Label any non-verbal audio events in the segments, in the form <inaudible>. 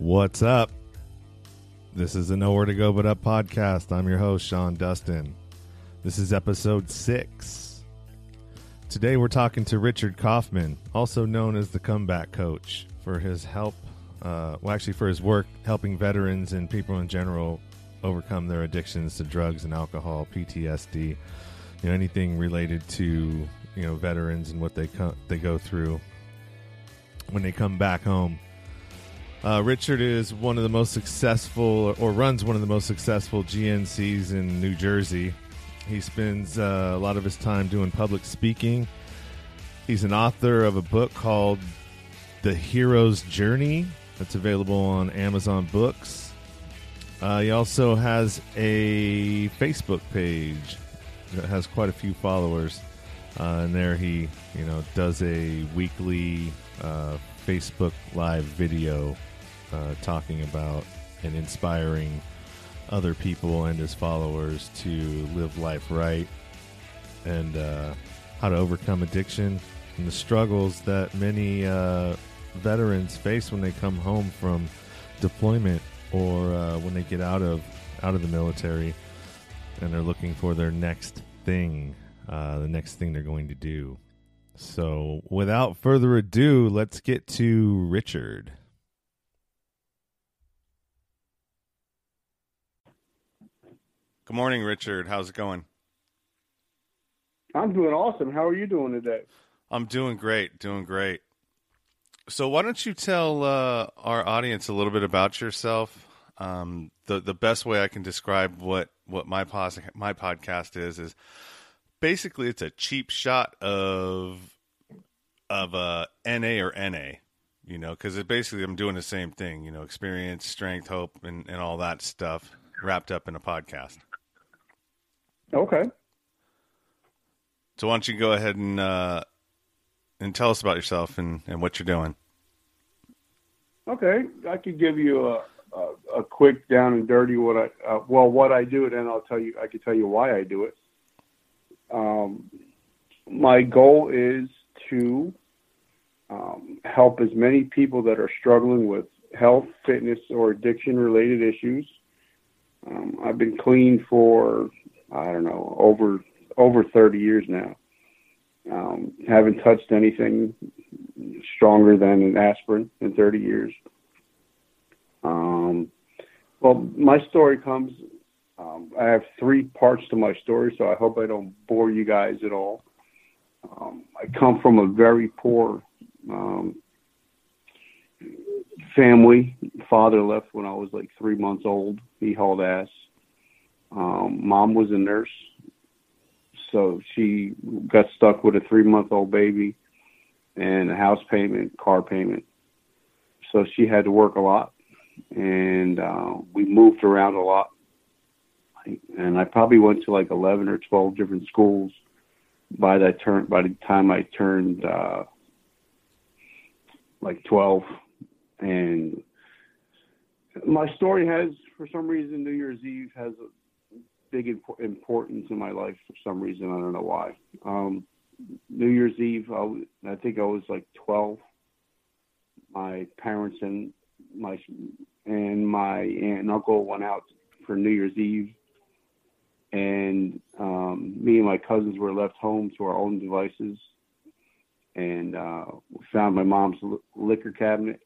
What's up? This is the Nowhere to Go But Up podcast. I'm your host, Sean Dustin. This is episode six. Today we're talking to Richard Kaufman, also known as the Comeback Coach, for his help, uh, well, actually, for his work helping veterans and people in general overcome their addictions to drugs and alcohol, PTSD, you know, anything related to you know veterans and what they co- they go through when they come back home. Uh, Richard is one of the most successful, or runs one of the most successful GNCs in New Jersey. He spends uh, a lot of his time doing public speaking. He's an author of a book called The Hero's Journey that's available on Amazon Books. Uh, he also has a Facebook page that has quite a few followers. Uh, and there he, you know, does a weekly uh, Facebook live video uh, talking about and inspiring other people and his followers to live life right and uh, how to overcome addiction and the struggles that many uh, veterans face when they come home from deployment or uh, when they get out of out of the military and they're looking for their next thing, uh, the next thing they're going to do. So, without further ado, let's get to Richard. Good morning, Richard. How's it going? I'm doing awesome. How are you doing today? I'm doing great, doing great. So, why don't you tell uh, our audience a little bit about yourself? Um, the the best way I can describe what what my pos- my podcast is is basically it's a cheap shot of of a NA or NA, you know, because it basically I'm doing the same thing, you know, experience, strength, hope, and, and all that stuff wrapped up in a podcast. Okay. So why don't you go ahead and uh, and tell us about yourself and, and what you're doing? Okay, I could give you a a, a quick down and dirty what I uh, well what I do, and then I'll tell you I can tell you why I do it. Um, my goal is to um, help as many people that are struggling with health, fitness, or addiction related issues. Um, I've been clean for I don't know over over 30 years now. Um, haven't touched anything stronger than an aspirin in 30 years. Um, well, my story comes. Um, I have three parts to my story, so I hope I don't bore you guys at all. Um, I come from a very poor um, family. Father left when I was like three months old. He hauled ass. Um, mom was a nurse, so she got stuck with a three month old baby and a house payment, car payment. So she had to work a lot, and uh, we moved around a lot. And I probably went to like eleven or twelve different schools by that turn. By the time I turned uh, like twelve, and my story has, for some reason, New Year's Eve has big imp- importance in my life for some reason. I don't know why. Um, New Year's Eve, I, I think I was like 12. My parents and my and my aunt and uncle went out for New Year's Eve, and um, me and my cousins were left home to our own devices. And uh, we found my mom's li- liquor cabinet,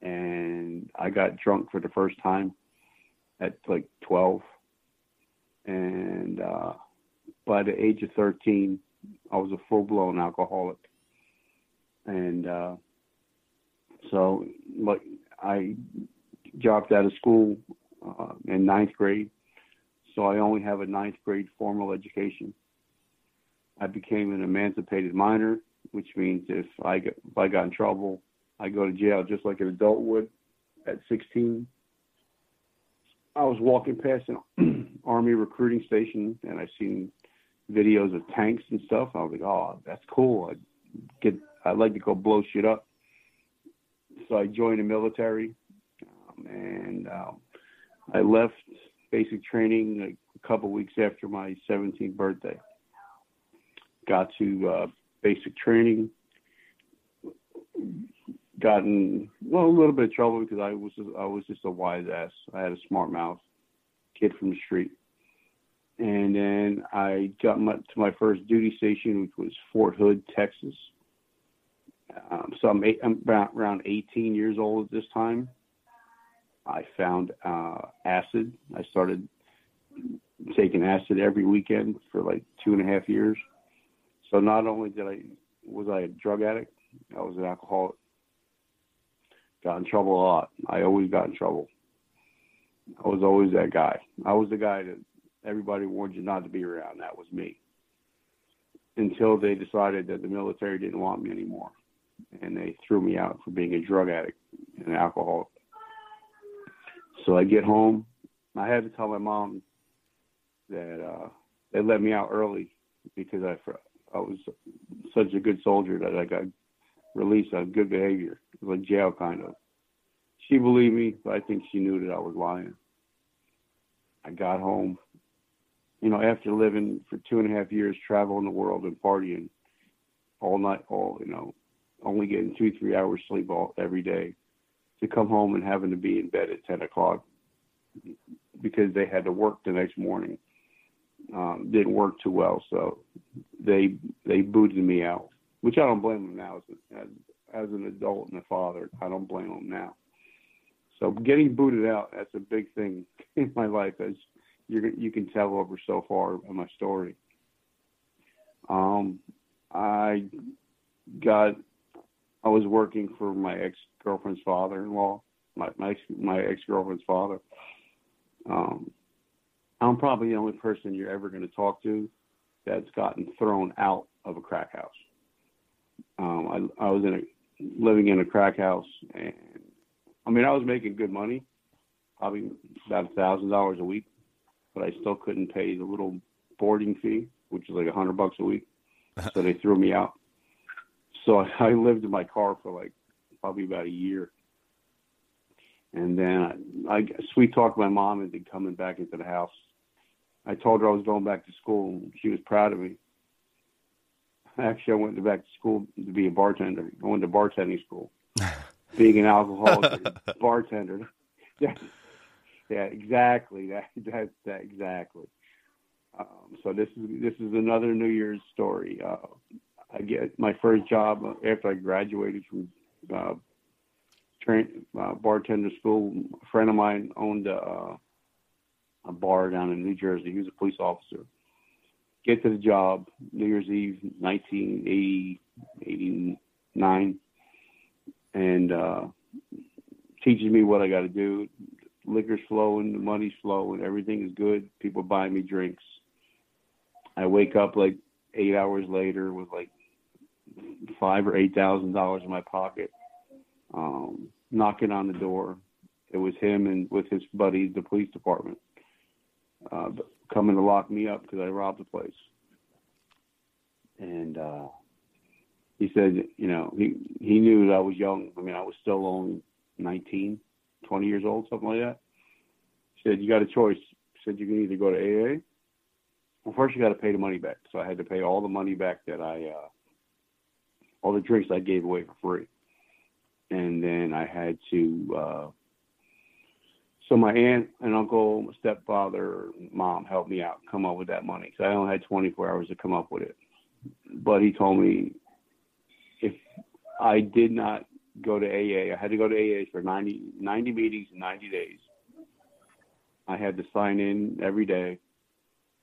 and I got drunk for the first time at like 12. And uh, by the age of 13, I was a full blown alcoholic. And uh, so, like, I dropped out of school uh, in ninth grade, so I only have a ninth grade formal education. I became an emancipated minor, which means if I got, if I got in trouble, I go to jail just like an adult would at 16. I was walking past an <clears throat> army recruiting station and I seen videos of tanks and stuff. I was like, oh, that's cool. I get, I'd like to go blow shit up. So I joined the military, um, and um, I left basic training a couple weeks after my 17th birthday. Got to uh, basic training, gotten well a little bit of trouble because I was I was just a wise ass. I had a smart mouth, kid from the street, and then I got my, to my first duty station, which was Fort Hood, Texas. Um, so I'm, eight, I'm about, around 18 years old at this time. I found uh, acid. I started taking acid every weekend for like two and a half years. So not only did I was I a drug addict, I was an alcoholic. Got in trouble a lot. I always got in trouble. I was always that guy. I was the guy that everybody warned you not to be around. That was me. Until they decided that the military didn't want me anymore. And they threw me out for being a drug addict and an alcoholic. So I get home. I had to tell my mom that uh, they let me out early because I I was such a good soldier that I got released of good behavior. It was like jail kind of. She believed me, but I think she knew that I was lying. I got home, you know, after living for two and a half years, traveling the world and partying all night, all you know, only getting two three hours sleep all every day, to come home and having to be in bed at ten o'clock because they had to work the next morning um, didn't work too well, so they they booted me out, which I don't blame them now as, as as an adult and a father. I don't blame them now. So getting booted out that's a big thing <laughs> in my life, as you you can tell over so far in my story. Um, I got I was working for my ex girlfriend's father-in-law, my my my ex girlfriend's father. Um, I'm probably the only person you're ever going to talk to that's gotten thrown out of a crack house. Um, I, I was in a living in a crack house, and I mean I was making good money, probably about a thousand dollars a week, but I still couldn't pay the little boarding fee, which is like a hundred bucks a week. <laughs> so they threw me out. So I, I lived in my car for like probably about a year. And then I, I sweet talked my mom into coming back into the house I told her I was going back to school. and She was proud of me. Actually, I went back to school to be a bartender. I went to bartending school. <laughs> Being an alcoholic <laughs> bartender. Yeah, <laughs> yeah, exactly. That that that exactly. Um, so this is this is another New Year's story. Uh, I get my first job after I graduated from uh, train uh, bartender school. A friend of mine owned a, uh, a bar down in New Jersey. He was a police officer. Get to the job, New Year's Eve, 1980, 89, and uh, teaches me what I got to do. Liquor's flowing, the money's flowing, everything is good. People buying me drinks. I wake up like eight hours later with like five or eight thousand dollars in my pocket. Um, knocking on the door. It was him and with his buddies, the police department uh, coming to lock me up because I robbed the place. And uh, he said, you know, he he knew that I was young. I mean, I was still only 19, 20 years old, something like that. He said, you got a choice. He said, you can either go to AA. Well, first you got to pay the money back. So I had to pay all the money back that I, uh, all the drinks I gave away for free. And then I had to uh, so my aunt and uncle, my stepfather, mom helped me out come up with that money. So I only had 24 hours to come up with it. But he told me if I did not go to AA, I had to go to AA for 90, 90 meetings in 90 days. I had to sign in every day,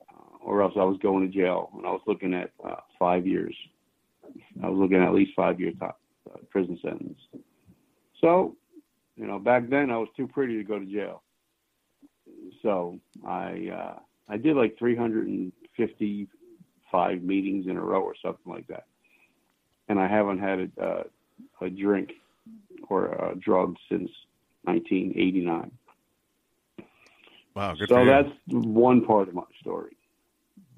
uh, or else I was going to jail. And I was looking at uh, five years. I was looking at at least five year top, uh, prison sentence. So you know, back then I was too pretty to go to jail. So I uh, I did like 355 meetings in a row or something like that, and I haven't had a uh, a drink or a drug since 1989. Wow, good so that's one part of my story.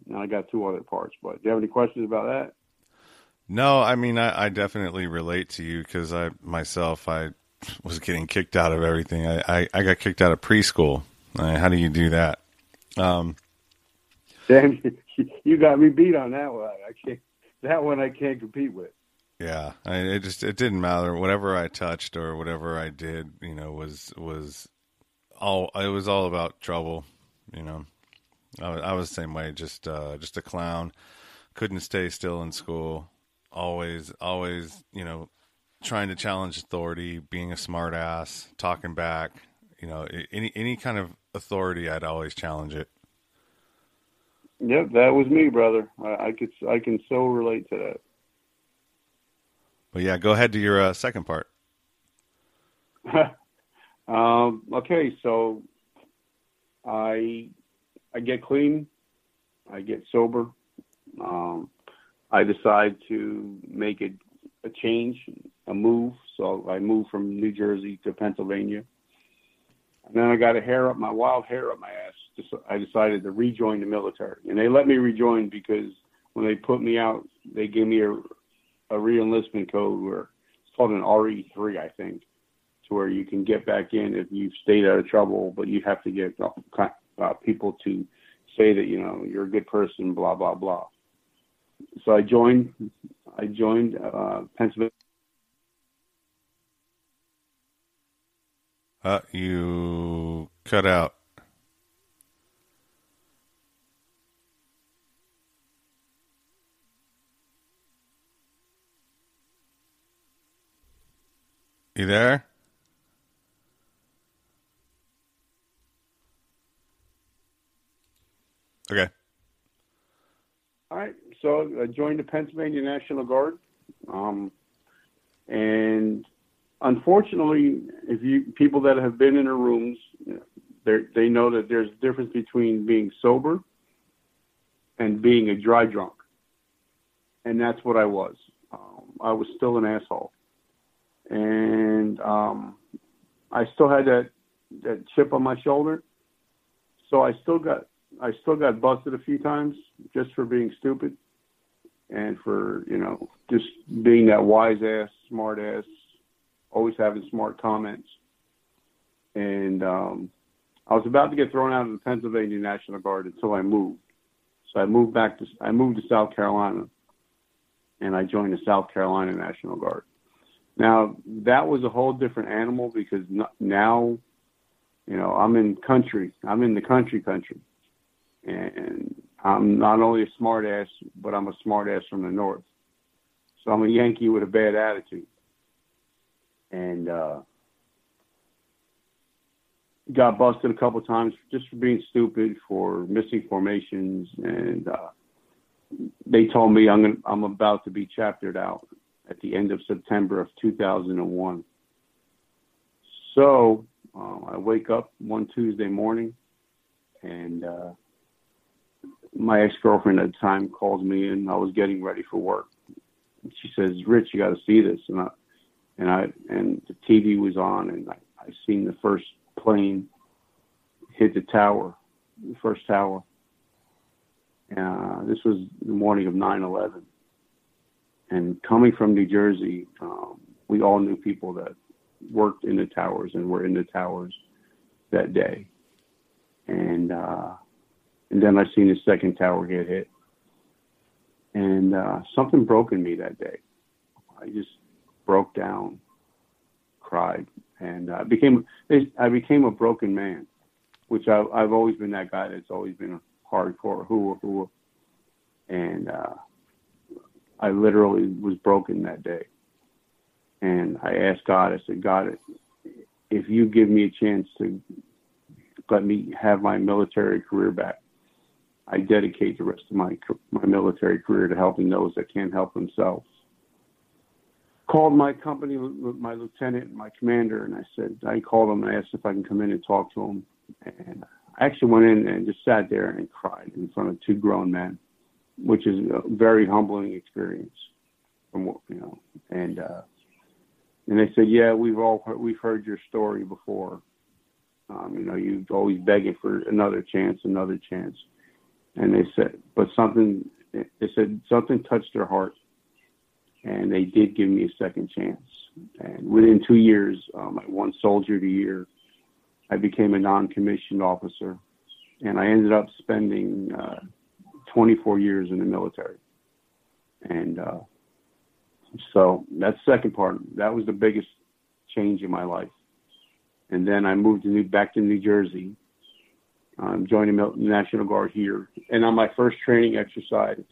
Now I got two other parts, but do you have any questions about that? No, I mean I, I definitely relate to you because I myself I was getting kicked out of everything. I, I, I got kicked out of preschool. Uh, how do you do that? Um, Damn, <laughs> you got me beat on that one. I can't. That one I can't compete with. Yeah, I, it just it didn't matter. Whatever I touched or whatever I did, you know, was was all. It was all about trouble. You know, I, I was the same way. Just uh, just a clown. Couldn't stay still in school. Always, always, you know, trying to challenge authority, being a smart ass, talking back. You know, any any kind of authority, I'd always challenge it. Yep, that was me, brother. I, I could I can so relate to that. But yeah, go ahead to your uh, second part. <laughs> um, okay, so I I get clean, I get sober. Um, I decide to make a, a change, a move. So I moved from New Jersey to Pennsylvania. And then I got a hair up my wild hair up my ass. I decided to rejoin the military, and they let me rejoin because when they put me out, they gave me a a reenlistment code where it's called an RE3, I think, to where you can get back in if you've stayed out of trouble, but you have to get uh, people to say that you know you're a good person, blah blah blah. So I joined. I joined uh, Pennsylvania. Uh, you cut out. You there? Okay. All right. So I joined the Pennsylvania National Guard. Um, and unfortunately, if you people that have been in the rooms, they know that there's a difference between being sober and being a dry drunk. And that's what I was. Um, I was still an asshole and um, I still had that that chip on my shoulder. So I still got I still got busted a few times just for being stupid and for you know just being that wise ass, smart ass, always having smart comments. And um, I was about to get thrown out of the Pennsylvania National Guard until I moved. So I moved back to I moved to South Carolina, and I joined the South Carolina National Guard. Now that was a whole different animal because now, you know, I'm in country. I'm in the country country, and I'm not only a smart ass, but I'm a smart ass from the north. So I'm a Yankee with a bad attitude, and uh, got busted a couple times just for being stupid, for missing formations, and uh, they told me I'm gonna, I'm about to be chaptered out at the end of September of 2001. So uh, I wake up one Tuesday morning, and uh, my ex girlfriend at the time calls me, and I was getting ready for work. She says, "Rich, you got to see this," and I and I and the TV was on, and I, I seen the first plane hit the tower, the first tower. Uh, this was the morning of 9/11, and coming from New Jersey, um, we all knew people that worked in the towers and were in the towers that day. And uh, and then I seen the second tower get hit, and uh, something broke in me that day. I just broke down, cried, and uh, became I became a broken man, which I, I've always been that guy that's always been a hardcore who who, and uh, I literally was broken that day. And I asked God, I said, God, if you give me a chance to let me have my military career back, I dedicate the rest of my my military career to helping those that can't help themselves. Called my company, my lieutenant, my commander, and I said, I called him and I asked if I can come in and talk to him. And I actually went in and just sat there and cried in front of two grown men which is a very humbling experience from what you know and uh and they said yeah we've all heard, we've heard your story before. Um you know you've always begging for another chance another chance. And they said but something they said something touched their heart and they did give me a second chance and within two years um i won soldier of the year i became a non-commissioned officer and i ended up spending uh 24 years in the military. And uh, So that's the second part. That was the biggest change in my life. And then I moved to New, back to New Jersey, um, joining the National Guard here. And on my first training exercise,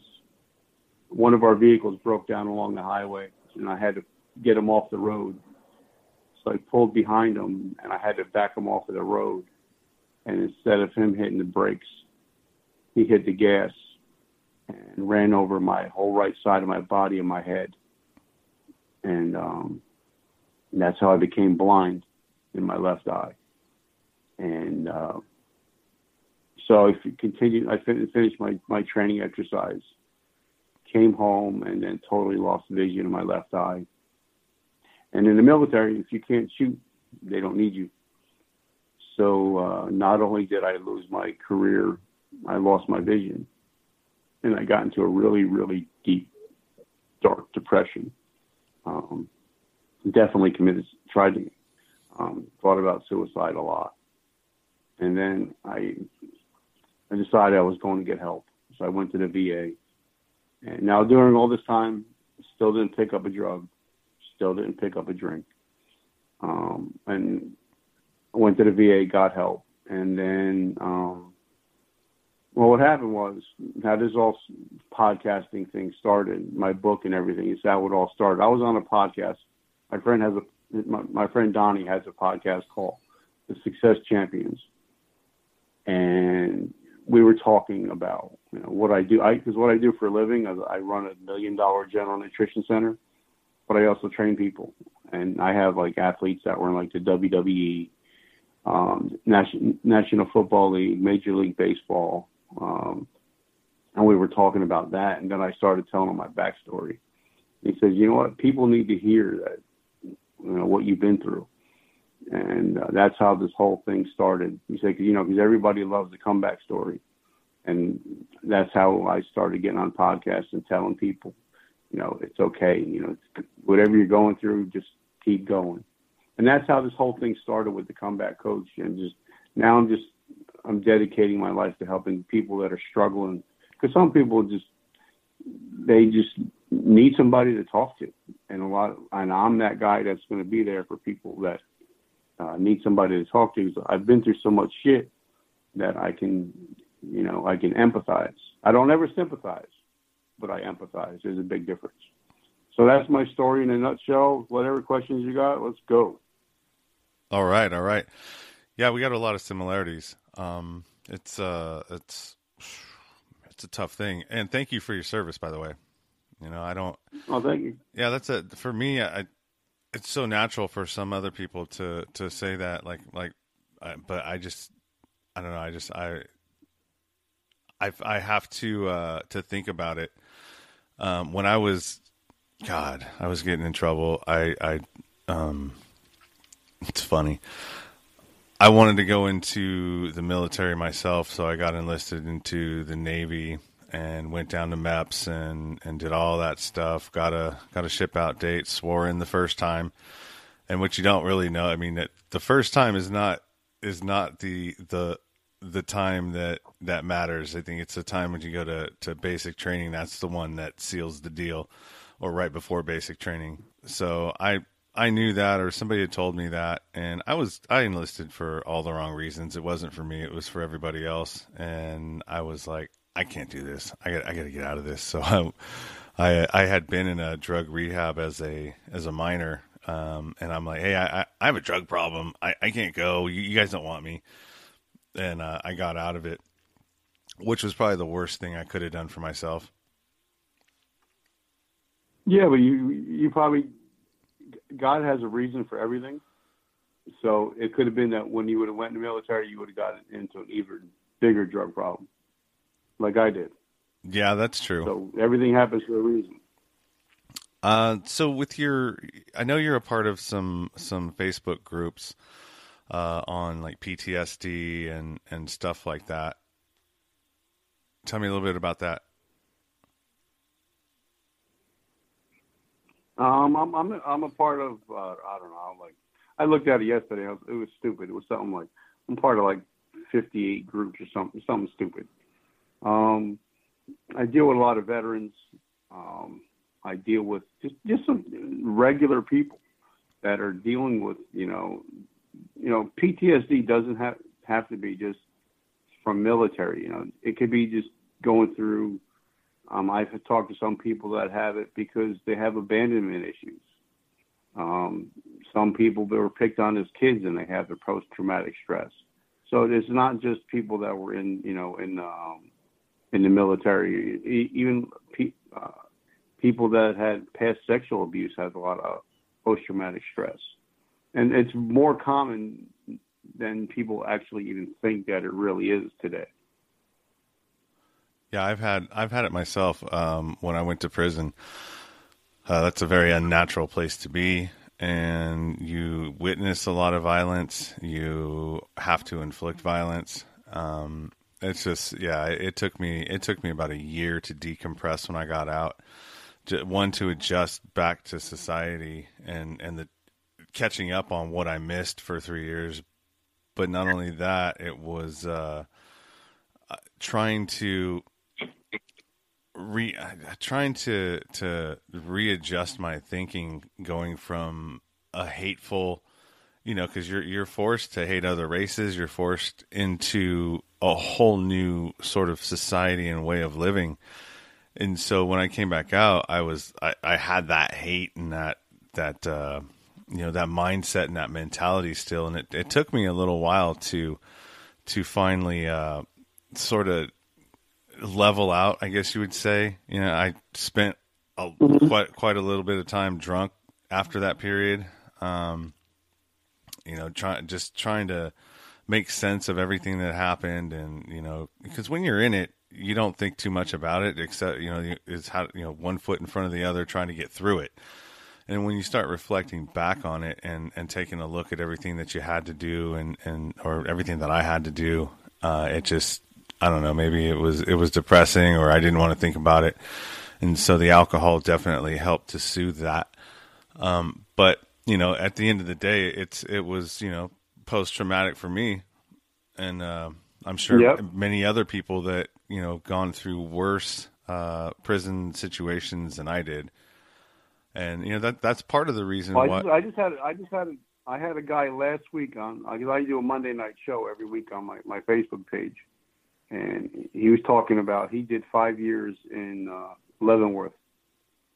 one of our vehicles broke down along the highway, and I had to get him off the road. So I pulled behind him, and I had to back him off of the road. And instead of him hitting the brakes, he hit the gas and ran over my whole right side of my body and my head. And um, that's how I became blind in my left eye. And uh, so I continued, I finished my, my training exercise, came home, and then totally lost vision in my left eye. And in the military, if you can't shoot, they don't need you. So uh, not only did I lose my career, I lost my vision. And I got into a really, really deep, dark depression. Um, definitely committed, tried to, um, thought about suicide a lot. And then I, I decided I was going to get help. So I went to the VA. And now during all this time, still didn't pick up a drug, still didn't pick up a drink. Um, and I went to the VA, got help. And then, um, well, what happened was how this all podcasting thing started, my book and everything, is how it all started. I was on a podcast my friend has a my, my friend Donnie has a podcast called The Success Champions, and we were talking about you know what I do. I because what I do for a living, I, I run a million dollar general nutrition center, but I also train people, and I have like athletes that were in like the WWE, um, National National Football League, Major League Baseball, um, and we were talking about that, and then I started telling him my backstory. He says, you know what, people need to hear that you know what you've been through, and uh, that's how this whole thing started. You say, you know, because everybody loves the comeback story, and that's how I started getting on podcasts and telling people, you know, it's okay. You know, whatever you're going through, just keep going. And that's how this whole thing started with the comeback coach, and just now I'm just I'm dedicating my life to helping people that are struggling because some people just they just need somebody to talk to, and a lot, of, and I'm that guy that's going to be there for people that uh, need somebody to talk to. So I've been through so much shit that I can, you know, I can empathize. I don't ever sympathize, but I empathize. There's a big difference. So that's my story in a nutshell. Whatever questions you got, let's go. All right, all right. Yeah, we got a lot of similarities. Um, it's uh, it's it's a tough thing. And thank you for your service, by the way. You know, I don't. Oh, thank you. Yeah, that's a for me. I, it's so natural for some other people to to say that, like like, I, but I just, I don't know. I just I, I I have to uh to think about it. Um, when I was, God, I was getting in trouble. I I um, it's funny. I wanted to go into the military myself, so I got enlisted into the Navy and went down to MEPS and, and did all that stuff. Got a got a ship out date, swore in the first time, and what you don't really know. I mean, that the first time is not is not the the the time that that matters. I think it's the time when you go to to basic training. That's the one that seals the deal, or right before basic training. So I I knew that, or somebody had told me that, and I was I enlisted for all the wrong reasons. It wasn't for me; it was for everybody else. And I was like, I can't do this. I got I got to get out of this. <laughs> So I, I, I had been in a drug rehab as a as a minor, um, and I'm like, hey, I I have a drug problem. I I can't go. You, you guys don't want me, and uh, I got out of it, which was probably the worst thing I could have done for myself. Yeah, but you you probably God has a reason for everything. So it could have been that when you would have went in the military, you would have gotten into an even bigger drug problem, like I did. Yeah, that's true. So everything happens for a reason. Uh, so with your, I know you're a part of some some Facebook groups uh, on like PTSD and and stuff like that. Tell me a little bit about that. Um, I'm I'm a, I'm a part of uh, I don't know like I looked at it yesterday. Was, it was stupid. It was something like I'm part of like 58 groups or something something stupid. Um, I deal with a lot of veterans. Um, I deal with just just some regular people that are dealing with you know you know PTSD doesn't have have to be just from military. You know, it could be just going through. Um, I've talked to some people that have it because they have abandonment issues. Um, some people that were picked on as kids and they have the post traumatic stress. So it's not just people that were in, you know, in um, in the military. Even pe- uh, people that had past sexual abuse have a lot of post traumatic stress, and it's more common than people actually even think that it really is today. Yeah, I've had I've had it myself um, when I went to prison. Uh, that's a very unnatural place to be and you witness a lot of violence. You have to inflict violence. Um, it's just yeah. It took me it took me about a year to decompress when I got out. One to adjust back to society and and the catching up on what I missed for three years. But not only that, it was uh, uh trying to re trying to to readjust my thinking going from a hateful you know because you're you're forced to hate other races you're forced into a whole new sort of society and way of living and so when i came back out i was i, I had that hate and that that uh, you know that mindset and that mentality still and it, it took me a little while to to finally uh, sort of level out, I guess you would say. You know, I spent a, mm-hmm. quite quite a little bit of time drunk after that period. Um, you know, trying just trying to make sense of everything that happened, and you know, because when you're in it, you don't think too much about it, except you know, it's how you know one foot in front of the other, trying to get through it. And when you start reflecting back on it and, and taking a look at everything that you had to do and, and or everything that I had to do, uh, it just I don't know, maybe it was it was depressing or I didn't want to think about it, and so the alcohol definitely helped to soothe that. Um, but you know, at the end of the day, it's it was you know post traumatic for me, and uh, I'm sure yep. many other people that you know gone through worse uh, prison situations than I did, and you know that that's part of the reason well, why. I just, I just had I just had I had a guy last week on I do a Monday night show every week on my my Facebook page and he was talking about he did five years in uh, Leavenworth,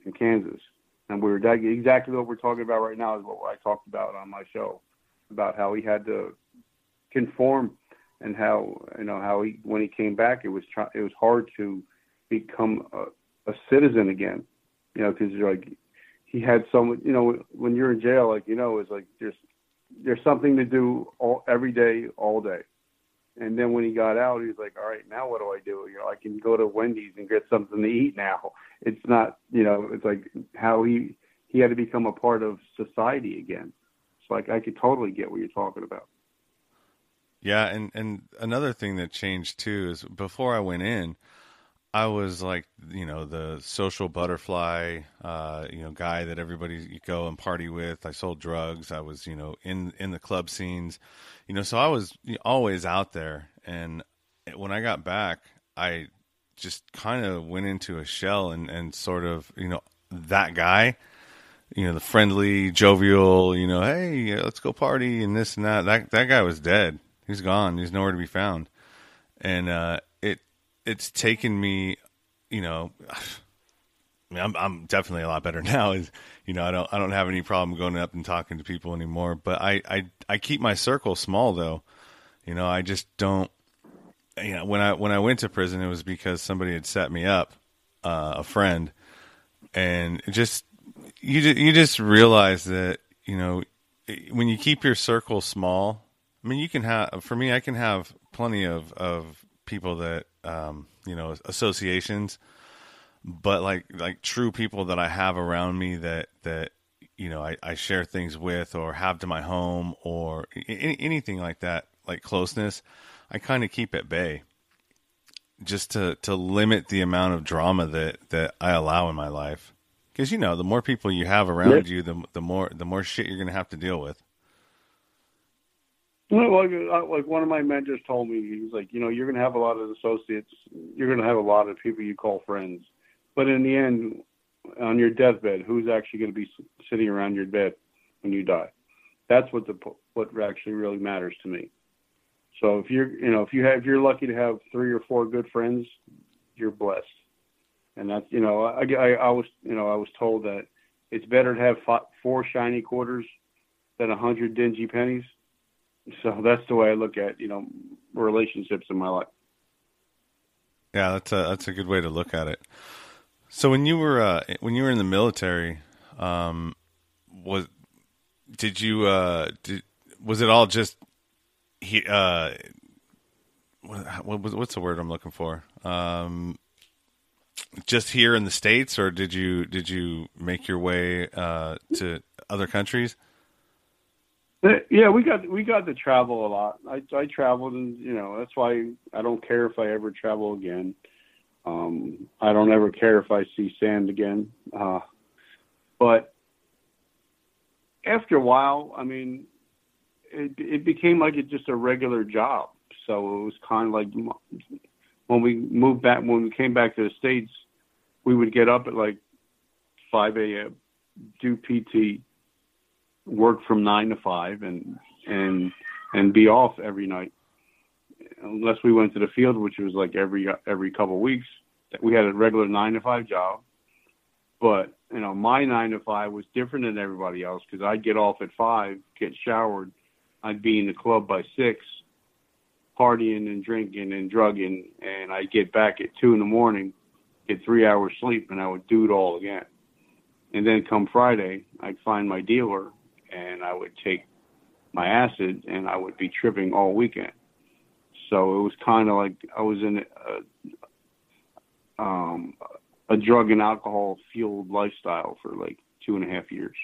in Kansas, and we were exactly what we're talking about right now is what I talked about on my show about how he had to conform and how you know how he when he came back it was try, it was hard to become a, a citizen again, you know, because you're like he had some you know when you're in jail like you know it's like there's there's something to do all every day all day and then when he got out, he was like, "All right, now what do I do? You know, I can go to Wendy's and get something to eat now." It's not, you know, it's like how he he had to become a part of society again. It's like I could totally get what you're talking about. Yeah, and and another thing that changed too is before I went in, I was like, you know, the social butterfly, uh, you know, guy that everybody you go and party with. I sold drugs. I was, you know, in in the club scenes, you know, so I was always out there. And when I got back, I just kind of went into a shell and and sort of, you know, that guy, you know, the friendly, jovial, you know, hey, let's go party and this and that. That that guy was dead. He's gone. He's nowhere to be found. And uh, it's taken me, you know, <sighs> I mean, I'm I'm definitely a lot better <laughs> now. Is you know, I don't I don't have any problem going up and talking to people anymore. But I I I keep my circle small though. You know, I just don't. You know, when I when I went to prison, it was because somebody had set me up, uh, a friend, and just you you just realize that you know when you keep your circle small. I mean, you can have for me, I can have plenty of of people that um, you know associations, but like like true people that I have around me that that you know I, I share things with or have to my home or any, anything like that like closeness, I kind of keep at bay just to to limit the amount of drama that that I allow in my life. Because you know, the more people you have around you, the the more the more shit you're going to have to deal with. Like, uh, like one of my mentors told me, he was like, you know, you're going to have a lot of associates, you're going to have a lot of people you call friends, but in the end, on your deathbed, who's actually going to be sitting around your bed when you die? That's what the what actually really matters to me. So if you're you know if you have if you're lucky to have three or four good friends, you're blessed. And that's you know I, I, I was you know I was told that it's better to have four shiny quarters than a hundred dingy pennies. So that's the way I look at you know relationships in my life. Yeah, that's a that's a good way to look at it. So when you were uh, when you were in the military, um, was did you uh, did, was it all just he uh, what, what, what's the word I'm looking for? Um, just here in the states, or did you did you make your way uh, to other countries? Uh, yeah, we got we got to travel a lot. I I traveled, and you know that's why I don't care if I ever travel again. Um, I don't ever care if I see sand again. Uh, but after a while, I mean, it it became like it just a regular job. So it was kind of like when we moved back when we came back to the states, we would get up at like 5 a.m. do PT work from nine to five and and and be off every night. Unless we went to the field which was like every every couple of weeks we had a regular nine to five job. But you know my nine to five was different than everybody else because i'd get off at five get showered i'd be in the club by six partying and drinking and drugging and i'd get back at two in the morning get three hours sleep and i would do it all again. And then come friday i'd find my dealer and I would take my acid and I would be tripping all weekend. So it was kind of like I was in a, um, a drug and alcohol fueled lifestyle for like two and a half years.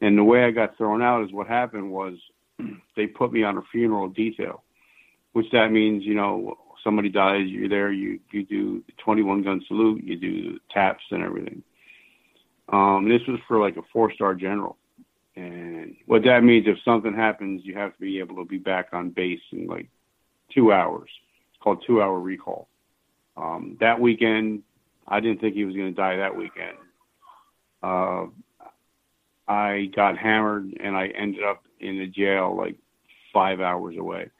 And the way I got thrown out is what happened was <clears throat> they put me on a funeral detail, which that means, you know, somebody dies, you're there, you, you do the 21 gun salute, you do taps and everything. Um, this was for like a four star general. And what that means, if something happens, you have to be able to be back on base in like two hours. It's called two hour recall. Um, that weekend, I didn't think he was going to die that weekend. Uh, I got hammered and I ended up in the jail like five hours away.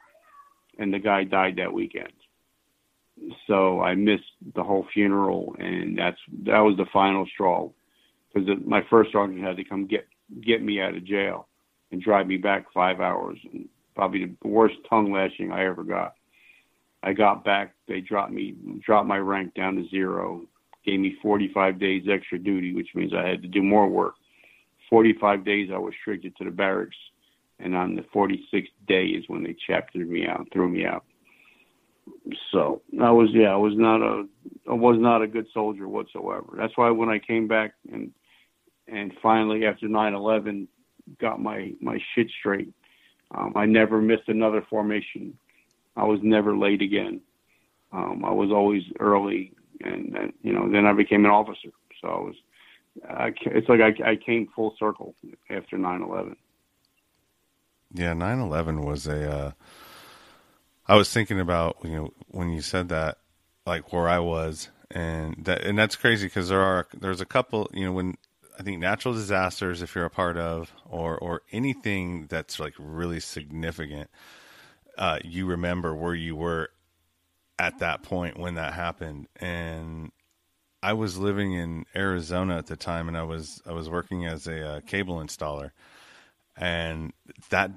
And the guy died that weekend. So I missed the whole funeral, and that's that was the final straw because my first sergeant had to come get get me out of jail and drive me back five hours and probably the worst tongue lashing I ever got. I got back, they dropped me dropped my rank down to zero, gave me 45 days extra duty, which means I had to do more work. 45 days I was restricted to the barracks, and on the 46th day is when they chaptered me out, threw me out. So I was, yeah, I was not a, I was not a good soldier whatsoever. That's why when I came back and and finally after 9/11 got my my shit straight. Um, I never missed another formation. I was never late again. Um, I was always early, and, and you know then I became an officer. So I was. I, it's like I, I came full circle after 9/11. Yeah, 9/11 was a. Uh, I was thinking about you know when you said that, like where I was, and that and that's crazy because there are there's a couple you know when I think natural disasters, if you're a part of, or or anything that's like really significant, uh, you remember where you were at that point when that happened. And I was living in Arizona at the time, and I was I was working as a uh, cable installer, and that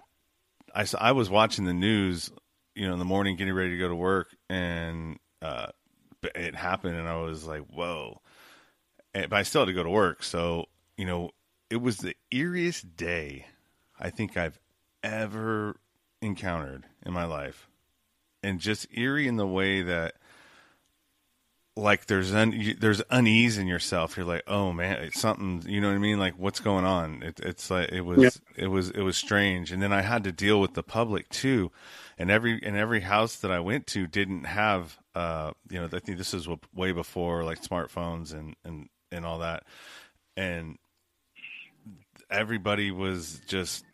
I I was watching the news, you know, in the morning, getting ready to go to work, and uh, it happened, and I was like, whoa but I still had to go to work. So, you know, it was the eeriest day I think I've ever encountered in my life. And just eerie in the way that like there's un, there's unease in yourself. You're like, oh man, it's something. You know what I mean? Like, what's going on? It, it's like it was, yeah. it was, it was strange. And then I had to deal with the public too. And every and every house that I went to didn't have, uh, you know, I think this is way before like smartphones and and and all that. And everybody was just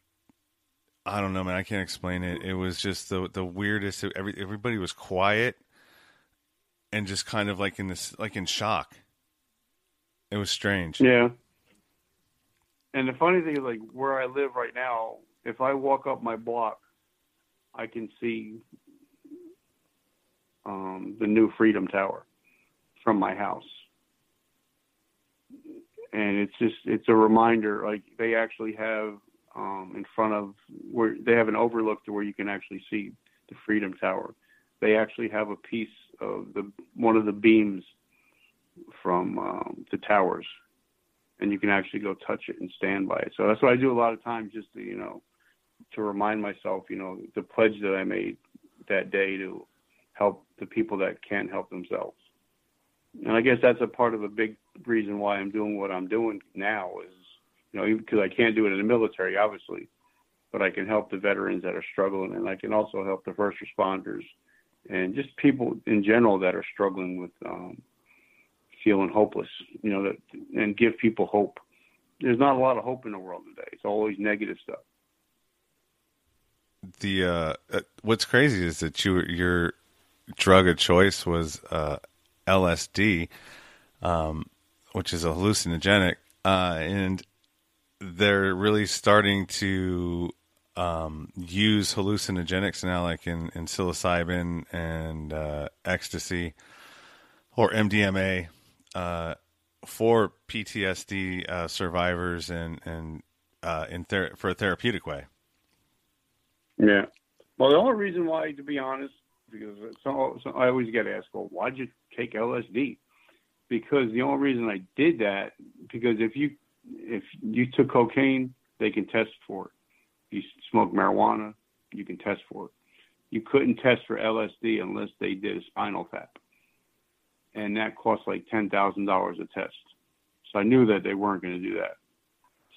I don't know, man. I can't explain it. It was just the the weirdest. Every everybody was quiet and just kind of like in this, like in shock. It was strange. Yeah. And the funny thing is, like where I live right now, if I walk up my block, I can see um, the new Freedom Tower from my house. And it's just it's a reminder. Like they actually have um, in front of where they have an overlook to where you can actually see the Freedom Tower. They actually have a piece of the one of the beams from um, the towers, and you can actually go touch it and stand by it. So that's what I do a lot of times, just to you know, to remind myself, you know, the pledge that I made that day to help the people that can't help themselves. And I guess that's a part of a big reason why I'm doing what I'm doing now is, you know, because I can't do it in the military, obviously, but I can help the veterans that are struggling, and I can also help the first responders and just people in general that are struggling with um, feeling hopeless, you know, that and give people hope. There's not a lot of hope in the world today. It's always negative stuff. The uh, uh what's crazy is that you your drug of choice was uh, LSD, um, which is a hallucinogenic, uh, and they're really starting to um, use hallucinogenics now, like in, in psilocybin and uh, ecstasy or MDMA, uh, for PTSD uh, survivors and and uh, in ther- for a therapeutic way. Yeah. Well, the only reason why, to be honest, because so, so I always get asked, "Well, why'd you take LSD?" Because the only reason I did that, because if you if you took cocaine, they can test for it. If you smoke marijuana, you can test for it. You couldn't test for LSD unless they did a spinal tap, and that cost like ten thousand dollars a test. So I knew that they weren't going to do that.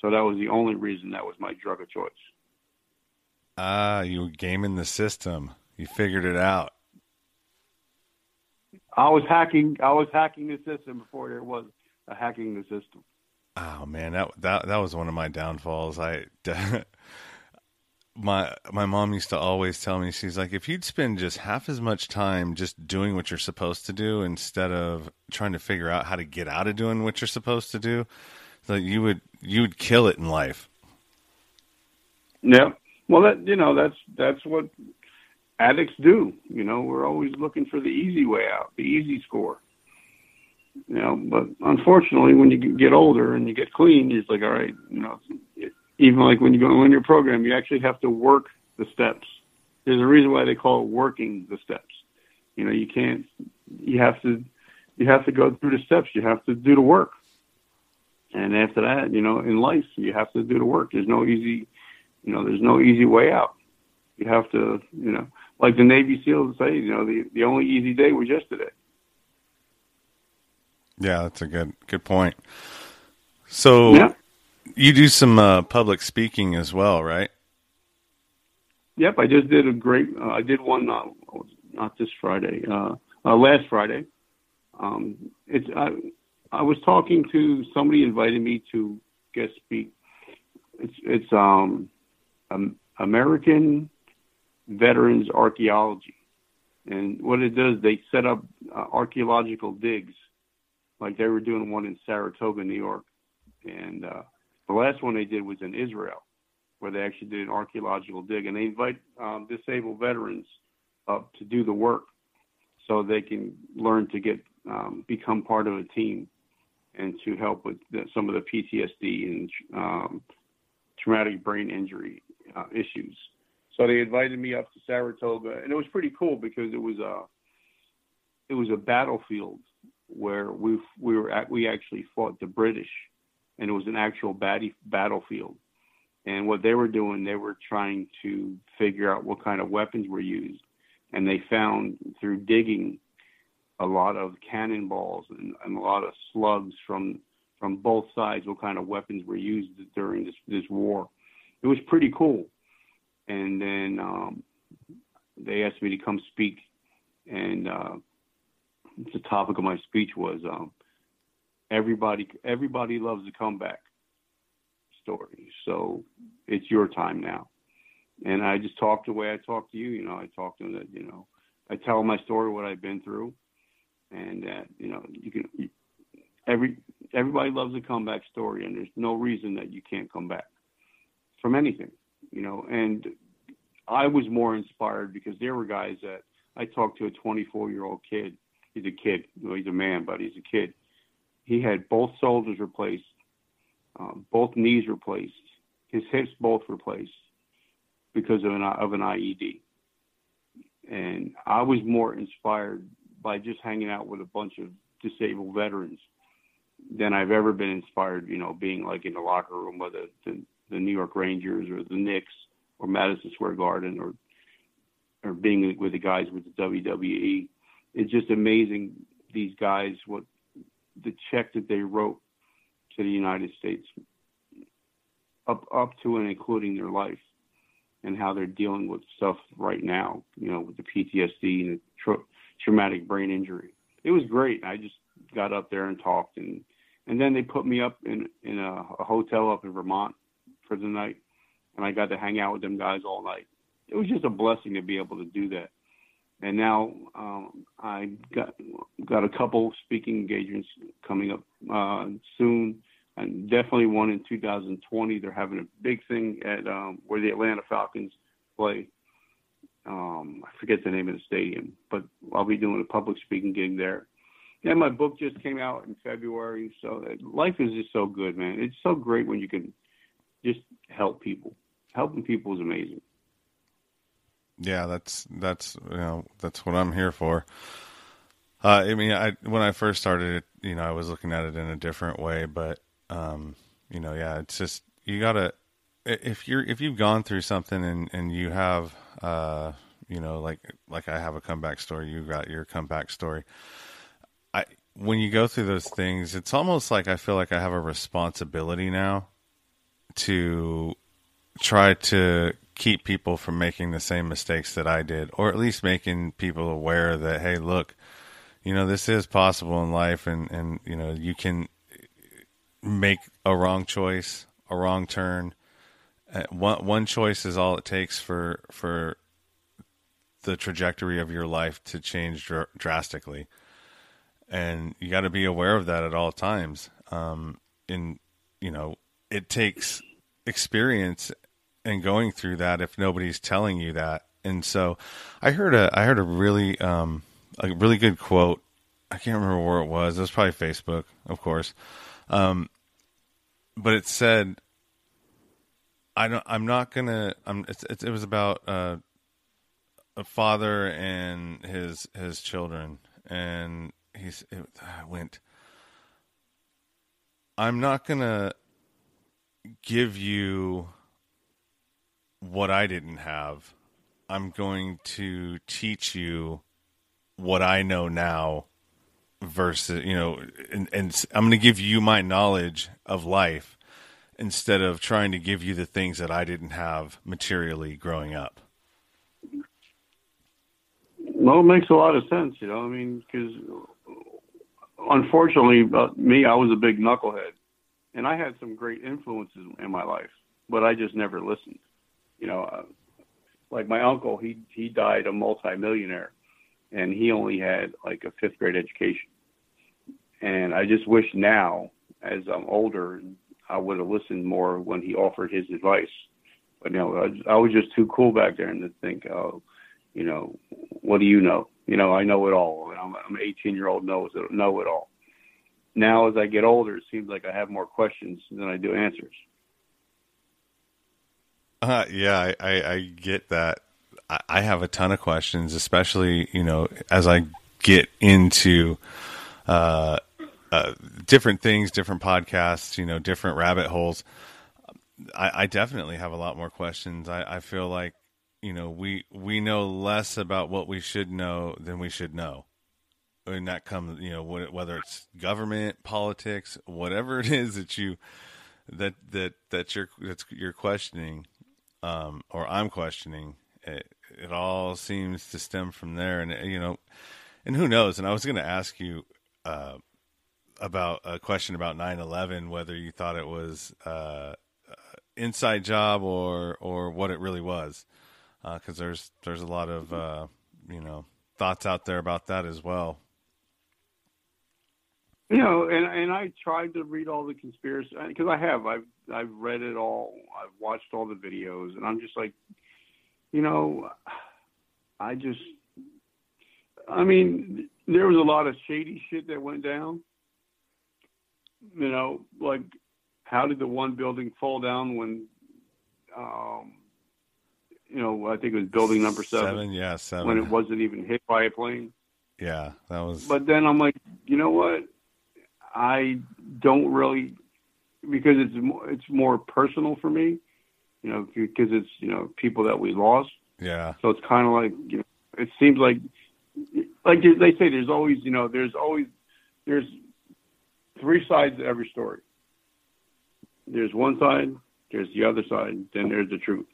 So that was the only reason that was my drug of choice. Ah, you were gaming the system. You figured it out. I was hacking. I was hacking the system before there was a hacking the system. Oh man, that that that was one of my downfalls. I <laughs> my my mom used to always tell me she's like if you'd spend just half as much time just doing what you're supposed to do instead of trying to figure out how to get out of doing what you're supposed to do, that you would you would kill it in life. Yeah. Well, that you know that's that's what addicts do. You know, we're always looking for the easy way out, the easy score. You know, but unfortunately, when you get older and you get clean, it's like, all right, you know, even like when you go in your program, you actually have to work the steps. There's a reason why they call it working the steps. You know, you can't. You have to. You have to go through the steps. You have to do the work. And after that, you know, in life, you have to do the work. There's no easy. You know, there's no easy way out. You have to. You know, like the Navy SEALs say, you know, the the only easy day was yesterday. Yeah, that's a good good point. So Yeah. you do some uh, public speaking as well, right? Yep, I just did a great. Uh, I did one not not this Friday, uh, uh, last Friday. Um, it's I, I was talking to somebody invited me to guest speak. It's it's um, um American Veterans Archaeology, and what it does, they set up uh, archaeological digs, like they were doing one in Saratoga, New York, and uh, the last one they did was in Israel where they actually did an archaeological dig, and they invite um, disabled veterans up to do the work, so they can learn to get um, become part of a team, and to help with the, some of the PTSD and um, traumatic brain injury uh, issues. So they invited me up to Saratoga, and it was pretty cool because it was a it was a battlefield where we we were at, we actually fought the British, and it was an actual batty, battlefield and what they were doing, they were trying to figure out what kind of weapons were used. And they found through digging a lot of cannonballs and, and a lot of slugs from from both sides, what kind of weapons were used during this this war. It was pretty cool. And then um, they asked me to come speak, and uh, the topic of my speech was um, everybody everybody loves a comeback story. So it's your time now. And I just talked the way I talk to you. You know, I talk to them that, you know, I tell my story, what I've been through, and that, you know, you can, every, everybody loves a comeback story, and there's no reason that you can't come back from anything, you know. And I was more inspired because there were guys that I talked to a 24 year old kid. He's a kid. Well, he's a man, but he's a kid. He had both shoulders replaced, um, both knees replaced, his hips both replaced because of an of an IED. And I was more inspired by just hanging out with a bunch of disabled veterans than I've ever been inspired. You know, being like in the locker room with the the, New York Rangers or the Knicks or Madison Square Garden or or being with the guys with the WWE. It's just amazing these guys what the check that they wrote to the United States up up to and including their life and how they're dealing with stuff right now, you know, with the PTSD and the tra- traumatic brain injury. It was great. I just got up there and talked and and then they put me up in in a, a hotel up in Vermont for the night and I got to hang out with them guys all night. It was just a blessing to be able to do that. And now um, I got got a couple speaking engagements coming up uh, soon, and definitely one in 2020. They're having a big thing at um, where the Atlanta Falcons play. Um, I forget the name of the stadium, but I'll be doing a public speaking gig there. And my book just came out in February, so life is just so good, man. It's so great when you can just help people. Helping people is amazing. Yeah, that's that's you know that's what I'm here for. Uh, I mean, I when I first started it, you know, I was looking at it in a different way, but um, you know, yeah, it's just you gotta if you're if you've gone through something and and you have uh, you know, like like I have a comeback story, you got your comeback story. I when you go through those things, it's almost like I feel like I have a responsibility now to try to keep people from making the same mistakes that I did, or at least making people aware that, hey, look, you know, this is possible in life, and, and you know, you can make a wrong choice, a wrong turn. Uh, one one choice is all it takes for for the trajectory of your life to change dr- drastically, and you got to be aware of that at all times. Um, in you know, it takes experience and going through that if nobody's telling you that. And so I heard a I heard a really um a really good quote. I can't remember where it was. It was probably Facebook, of course. Um but it said I don't I'm not going to I'm it's, it's, it was about uh a father and his his children and he's it went I'm not going to give you what I didn't have. I'm going to teach you what I know now versus, you know, and, and I'm going to give you my knowledge of life instead of trying to give you the things that I didn't have materially growing up. Well, it makes a lot of sense, you know. I mean, because unfortunately, uh, me, I was a big knucklehead, and I had some great influences in my life, but I just never listened you know, uh, like my uncle, he he died a multimillionaire, and he only had like a fifth grade education. And I just wish now, as I'm older, I would have listened more when he offered his advice. But you know, I, I was just too cool back there and to think, oh, you know, what do you know? You know, I know it all. I'm, I'm an 18 year old knows know it all. Now, as I get older, it seems like I have more questions than I do answers. Uh, yeah, I, I, I get that. I, I have a ton of questions, especially you know as I get into uh, uh, different things, different podcasts, you know, different rabbit holes. I, I definitely have a lot more questions. I, I feel like you know we we know less about what we should know than we should know and that comes you know whether it's government politics whatever it is that you that that that you're that's you're questioning um, or I'm questioning, it, it all seems to stem from there. And you know, and who knows? And I was going to ask you uh, about a question about 9/11, whether you thought it was uh, inside job or or what it really was, because uh, there's there's a lot of uh, you know thoughts out there about that as well. You know, and and I tried to read all the conspiracy because I have. I've I've read it all. I've watched all the videos, and I'm just like, you know, I just, I mean, there was a lot of shady shit that went down. You know, like how did the one building fall down when, um, you know, I think it was building number seven. Seven, yeah, seven. When it wasn't even hit by a plane. Yeah, that was. But then I'm like, you know what? I don't really because it's more, it's more personal for me, you know, because it's you know people that we lost. Yeah. So it's kind of like you know, it seems like like they say, there's always you know, there's always there's three sides to every story. There's one side, there's the other side, then there's the truth.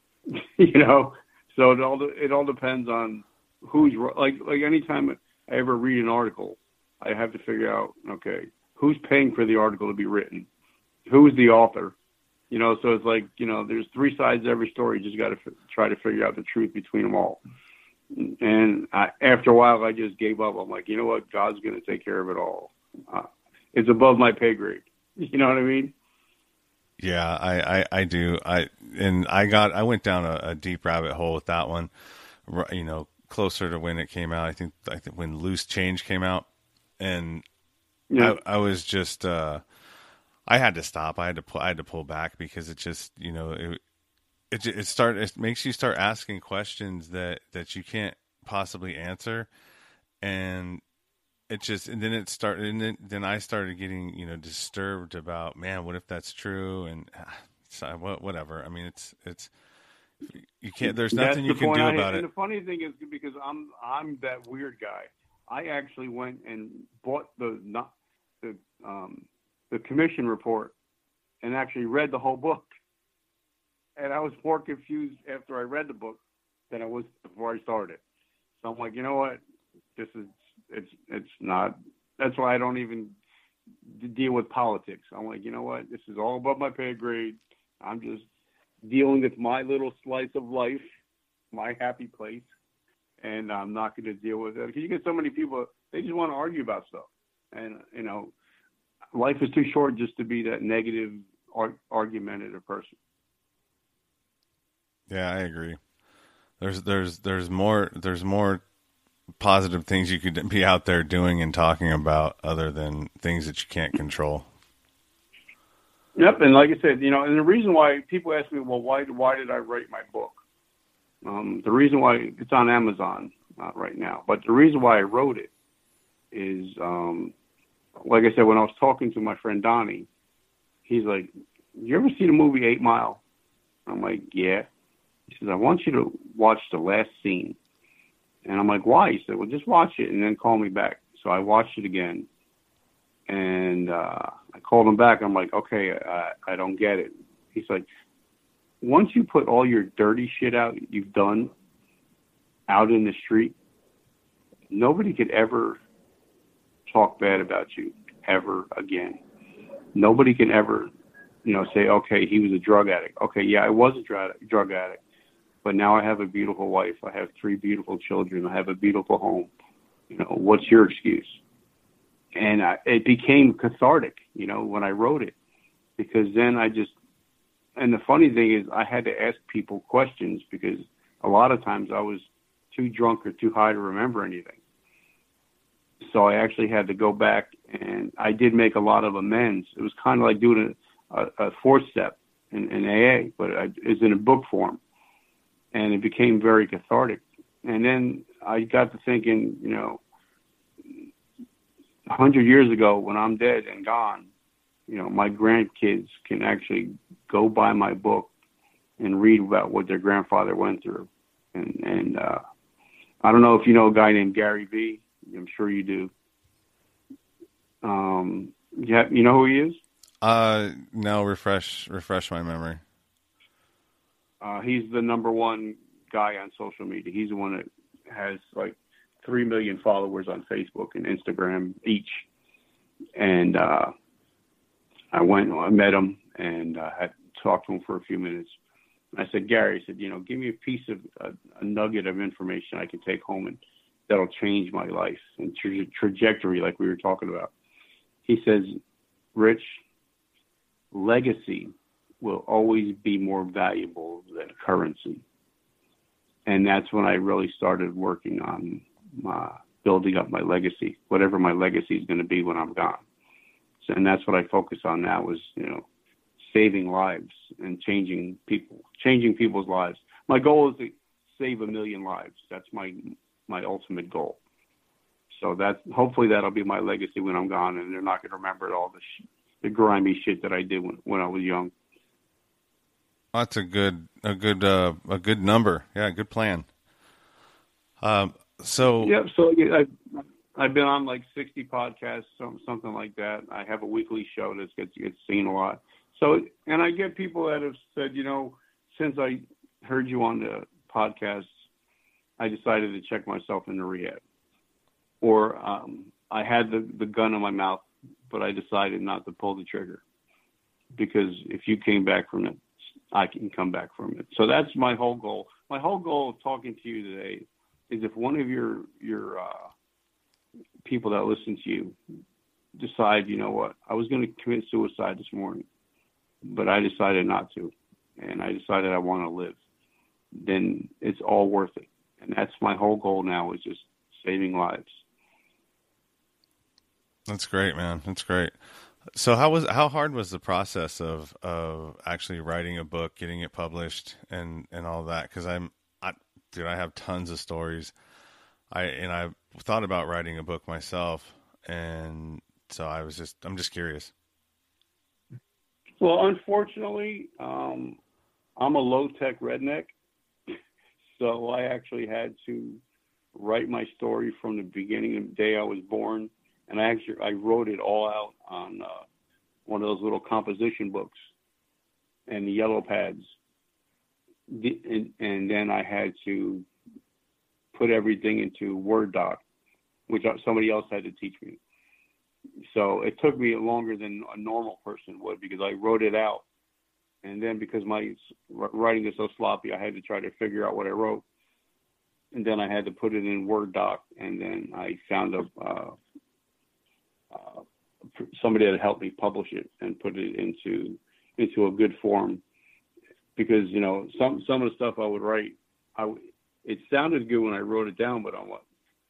<laughs> you know, so it all it all depends on who's like like anytime I ever read an article I have to figure out, okay, who's paying for the article to be written? Who's the author? You know, so it's like, you know, there's three sides to every story. You just got to f- try to figure out the truth between them all. And I, after a while, I just gave up. I'm like, you know what? God's going to take care of it all. Uh, it's above my pay grade. <laughs> You know what I mean? Yeah, I, I, I do. I and I got I went down a, a deep rabbit hole with that one. You know, closer to when it came out. I think I think when Loose Change came out, and yeah. I, I was just uh, I had to stop. I had to pull. I had to pull back because it just you know it it it start it makes you start asking questions that that you can't possibly answer, and it just and then it started and then, then I started getting you know disturbed about man what if that's true and <sighs> so, whatever I mean it's it's you can't there's nothing you can do I, about and it. The funny thing is because I'm I'm that weird guy. I actually went and bought the not the um, the commission report and actually read the whole book. And I was more confused after I read the book than I was before I started. So I'm like, you know what? This is it's it's not. That's why I don't even deal with politics. I'm like, you know what? This is all above my pay grade. I'm just dealing with my little slice of life, my happy place and I'm not going to deal with it because you get so many people they just want to argue about stuff, and you know, life is too short just to be that negative, argumentative person. Yeah, I agree. There's there's there's more there's more positive things you could be out there doing and talking about other than things that you can't control. Yep, and like I said, you know, and the reason why people ask me, well, why why did I write my book? Um, the reason why it's on Amazon uh, right now, but the reason why I wrote it is, um, like I said, when I was talking to my friend Donnie, he's like, "You ever see the movie Eight Mile?" I'm like, "Yeah." He says, "I want you to watch the last scene," and I'm like, "Why?" He said, "Well, just watch it and then call me back." So I watched it again, and uh, I called him back. I'm like, "Okay, I, I don't get it." He's like, once you put all your dirty shit out you've done out in the street, nobody could ever talk bad about you ever again. Nobody can ever, you know, say, okay, he was a drug addict. Okay, yeah, I was a drug addict, but now I have a beautiful wife. I have three beautiful children. I have a beautiful home. You know, what's your excuse? And I, it became cathartic, you know, when I wrote it, because then I just and the funny thing is, I had to ask people questions because a lot of times I was too drunk or too high to remember anything. So I actually had to go back, and I did make a lot of amends. It was kind of like doing a, a, a fourth step in, in AA, but I, it's in a book form, and it became very cathartic. And then I got to thinking, you know, a hundred years ago, when I'm dead and gone, you know, my grandkids can actually go buy my book and read about what their grandfather went through. And and uh, I don't know if you know a guy named Gary Vee. I'm sure you do. Um, yeah, you know who he is? Uh, no. Refresh refresh my memory. Uh, he's the number one guy on social media. He's the one that has like three million followers on Facebook and Instagram each. And uh, I went, I met him, and uh, had talked to him for a few minutes. I said, Gary, I said, you know, give me a piece of a, a nugget of information I can take home and that'll change my life and tra- trajectory, like we were talking about. he says, Rich, legacy will always be more valuable than currency. And that's when I really started working on my, building up my legacy, whatever my legacy is going to be when I'm gone. And that's what I focus on now is, you know, saving lives and changing people, changing people's lives. My goal is to save a million lives. That's my my ultimate goal. So that's hopefully that'll be my legacy when I'm gone, and they're not going to remember all the sh- the grimy shit that I did when when I was young. That's a good a good uh, a good number. Yeah, good plan. Um, so yeah, so I, I've been on like 60 podcasts, something like that. I have a weekly show that gets gets seen a lot. So, and I get people that have said, you know, since I heard you on the podcast, I decided to check myself into rehab. Or um, I had the, the gun in my mouth, but I decided not to pull the trigger because if you came back from it, I can come back from it. So that's my whole goal. My whole goal of talking to you today is if one of your your uh, people that listen to you decide, you know what, I was going to commit suicide this morning, but I decided not to, and I decided I want to live, then it's all worth it. And that's my whole goal now is just saving lives. That's great, man. That's great. So how was how hard was the process of of actually writing a book, getting it published, and and all that? Because I'm, I, dude, I have tons of stories. I and I thought about writing a book myself, and so I was just I'm just curious. Well, unfortunately, um, I'm a low tech redneck, <laughs> so I actually had to write my story from the beginning of the day I was born and I actually I wrote it all out on uh, one of those little composition books and the yellow pads, and, and then I had to put everything into Word doc, which somebody else had to teach me. So it took me longer than a normal person would because I wrote it out, and then because my writing is so sloppy, I had to try to figure out what I wrote, and then I had to put it in Word doc, and then I found a uh, uh, somebody that helped me publish it and put it into into a good form. Because you know some some of the stuff I would write I it sounded good when I wrote it down but I'm like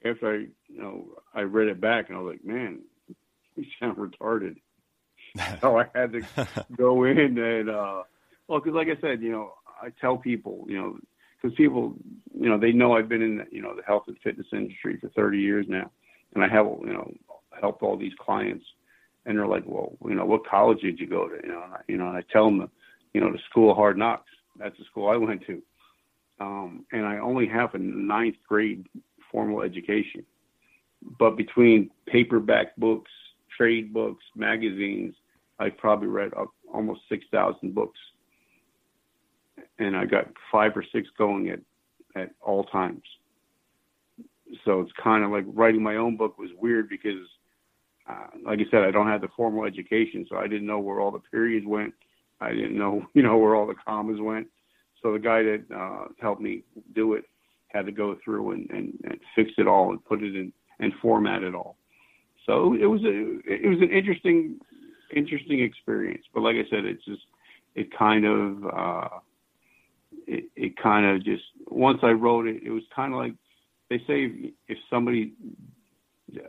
after I you know I read it back and I was like man you <laughs> sound retarded so I had to <laughs> go in and uh well because like I said you know I tell people you know because people you know they know I've been in you know the health and fitness industry for 30 years now and I have you know helped all these clients, and they're like, well, you know, what college did you go to? You know, and I, you know, and I tell them, you know, the School of Hard Knocks. That's the school I went to, um, and I only have a ninth grade formal education. But between paperback books, trade books, magazines, I probably read almost six thousand books, and I got five or six going at at all times. So it's kind of like writing my own book was weird because uh, like I said, I don't have the formal education, so I didn't know where all the periods went. I didn't know, <laughs> you know, where all the commas went. So the guy that uh, helped me do it had to go through and, and, and fix it all and put it in and format it all. So it was a it was an interesting interesting experience. But like I said, it's just it kind of uh, it, it kind of just once I wrote it, it was kind of like they say if, if somebody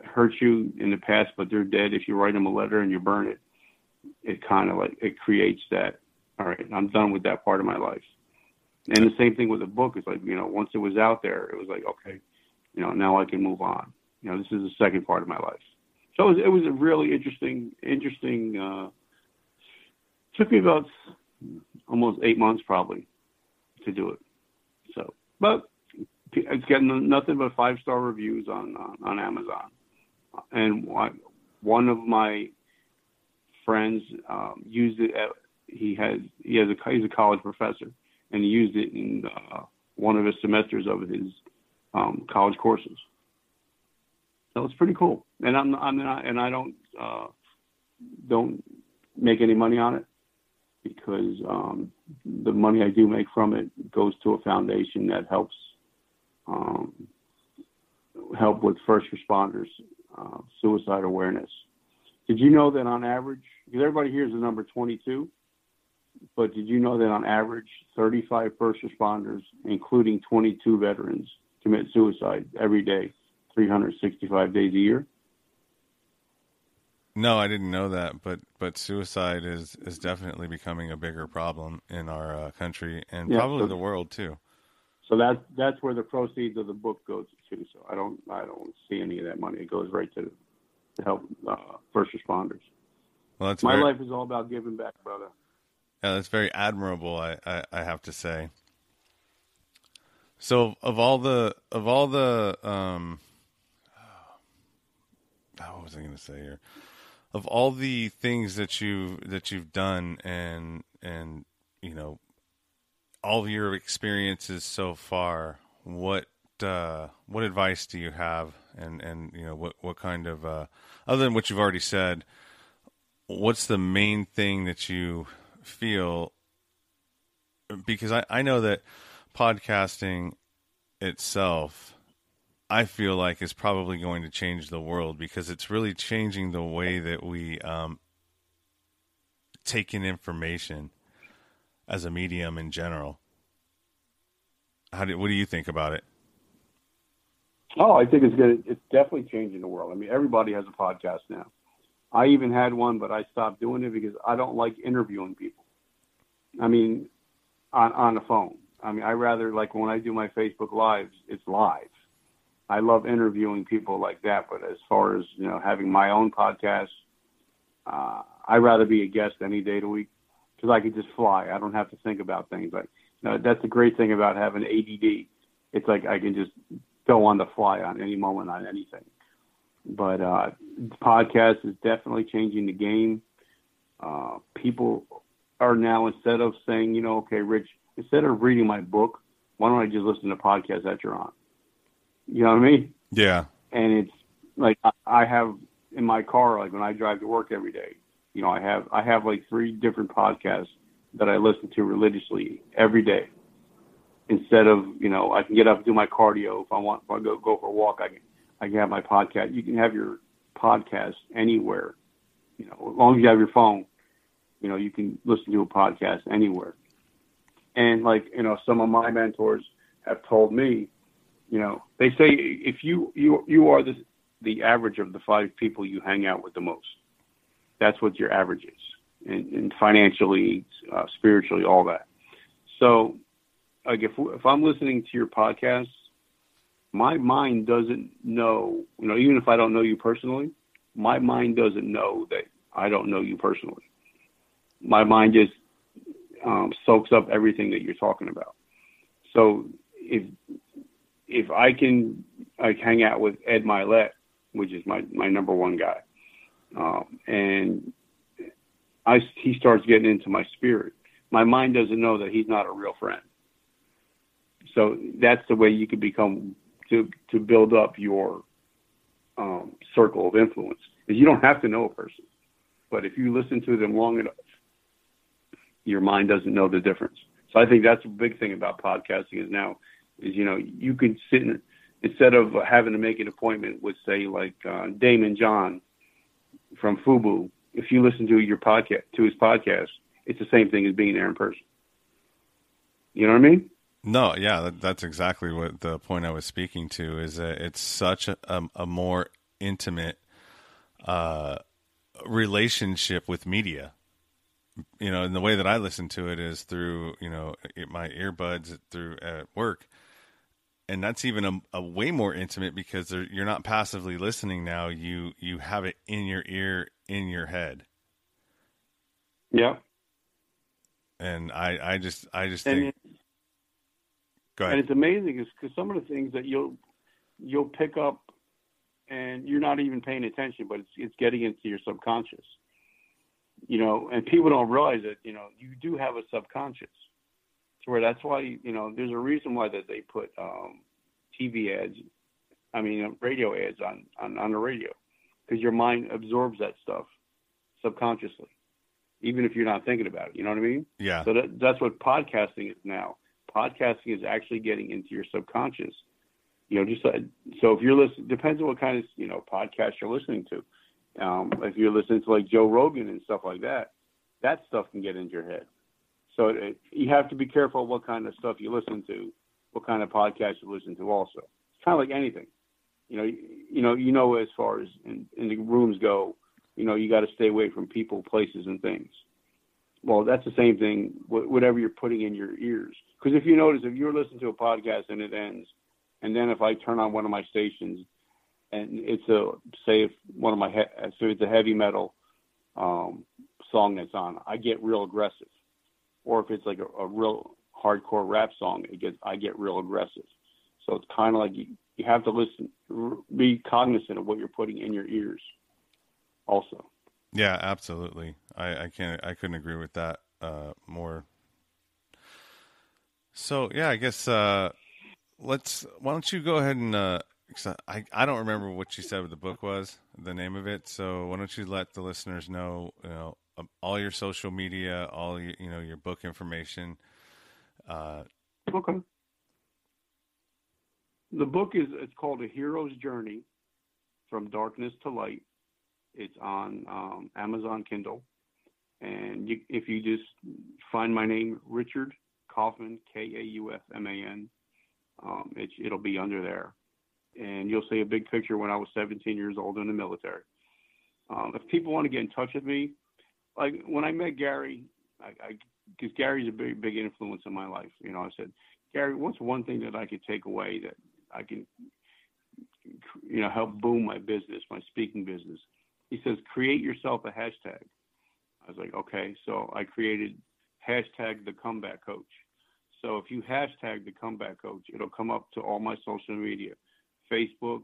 hurt you in the past, but they're dead. If you write them a letter and you burn it, it kind of like it creates that. All right, I'm done with that part of my life. And the same thing with the book. It's like you know, once it was out there, it was like okay, you know, now I can move on. You know, this is the second part of my life. So it was, it was a really interesting, interesting. Uh, took me about almost eight months probably to do it. So, but it's getting nothing but five star reviews on, on, on Amazon. And one of my friends um, used it. At, he has he has a he's a college professor, and he used it in uh, one of his semesters of his um, college courses. So it's pretty cool. And I'm I'm not and I don't uh, don't make any money on it because um, the money I do make from it goes to a foundation that helps um, help with first responders uh, suicide awareness. Did you know that on average, because everybody hears the number 22, but did you know that on average, 35 first responders, including 22 veterans, commit suicide every day, 365 days a year? No, I didn't know that, but but suicide is is definitely becoming a bigger problem in our uh, country and Yeah, probably so- the world too. So that's that's where the proceeds of the book goes to. So I don't I don't see any of that money. It goes right to to help uh, first responders. Well, that's My very, life is all about giving back, brother. Yeah, that's very admirable. I, I I have to say. So of all the of all the um, <sighs> what was I going to say here? Of all the things that you that you've done and and you know all of your experiences so far, what uh, what advice do you have? And and you know what what kind of uh, other than what you've already said, what's the main thing that you feel? Because I, I know that podcasting itself, I feel like is probably going to change the world because it's really changing the way that we um, take in information as a medium in general. How do what do you think about it? Oh, I think it's good. It's definitely changing the world. I mean, everybody has a podcast now. I even had one, but I stopped doing it because I don't like interviewing people. I mean, on on the phone. I mean, I rather like when I do my Facebook lives, it's live. I love interviewing people like that, but as far as you know, having my own podcast, uh, I rather be a guest any day of the week because I can just fly. I don't have to think about things. Like you know, that's the great thing about having ADD. It's like I can just go on the fly on any moment on anything. But uh, podcast is definitely changing the game. Uh, people are now instead of saying, you know, okay, Rich, instead of reading my book, why don't I just listen to podcasts that you're on? You know what I mean? Yeah, and it's like I- I have in my car, like when I drive to work every day, you know, I have I have like three different podcasts that I listen to religiously every day. Instead of you know, I can get up and do my cardio if I want. If I go go for a walk, I can I can have my podcast. You can have your podcast anywhere, you know, as long as you have your phone. You know, you can listen to a podcast anywhere. And like you know, some of my mentors have told me, you know, they say if you you you are the the average of the five people you hang out with the most. That's what your average is, and, and financially, uh, spiritually, all that. So, like if if I'm listening to your podcast, my mind doesn't know. You know, even if I don't know you personally, my mind doesn't know that I don't know you personally. My mind just um, soaks up everything that you're talking about. So if if I can like hang out with Ed Mylett, which is my my number one guy, um, and I he starts getting into my spirit. My mind doesn't know that he's not a real friend. So that's the way you can become to to build up your um, circle of influence. You don't have to know a person, but if you listen to them long enough, your mind doesn't know the difference. So I think that's a big thing about podcasting is now is you know you can sit in, instead of having to make an appointment with say like uh, Daymond John from Fubu. If you listen to your podcast to his podcast, it's the same thing as being there in person. You know what I mean? No, yeah, that, that's exactly what the point I was speaking to is that it's such a, a, a more intimate uh, relationship with media. You know, and the way that I listen to it is through you know my earbuds through at work, and that's even a, a way more intimate because you're not passively listening now. You you have it in your ear, in your head, Yeah. and I I just I just And think go and it's amazing because some of the things that you'll you'll pick up and you're not even paying attention, but it's it's getting into your subconscious. You know, and people don't realize that you know you do have a subconscious. To where that's why you know there's a reason why that they put um, TV ads, I mean radio ads on on, on the radio, because your mind absorbs that stuff subconsciously, even if you're not thinking about it. You know what I mean? Yeah, So that, that's what podcasting is now. Podcasting is actually getting into your subconscious. You know, just uh, so if you're listening, depends on what kind of you know podcast you're listening to. Um, if you're listening to like Joe Rogan and stuff like that, that stuff can get into your head. So it, you have to be careful what kind of stuff you listen to, what kind of podcast you listen to. Also, it's kind of like anything. You know, you, you know, you know, as far as in, in the rooms go, you know, you got to stay away from people, places, and things. Well, that's the same thing. Whatever you're putting in your ears, because if you notice, if you're listening to a podcast and it ends, and then if I turn on one of my stations, and it's a say if one of my he- so it's a heavy metal um, song that's on, I get real aggressive or if it's like a, a real hardcore rap song, it gets I get real aggressive. So it's kind of like you, you have to listen, be cognizant of what you're putting in your ears. Also. Yeah, absolutely. I, I can't. I couldn't agree with that uh, more. So yeah, I guess uh, let's. Why don't you go ahead and uh, I I don't remember what you said what the book was, the name of it. So why don't you let the listeners know, you know, um, all your social media, all your, you know your book information. Uh, okay. The book is it's called A Hero's Journey from Darkness to Light. It's on um, Amazon Kindle, and you, if you just find my name, Richard Kaufman, K A U F M A N, um, it, it'll be under there, and you'll see a big picture when I was 17 years old in the military. Um, if people want to get in touch with me, like when I met Gary, I because Gary's a big big influence in my life. You know, I said, Gary, what's one thing that I could take away that I can, you know, help boom my business, my speaking business? He says, create yourself a hashtag. I was like, okay. So I created hashtag the comeback coach. So if you hashtag the comeback coach, it'll come up to all my social media, Facebook,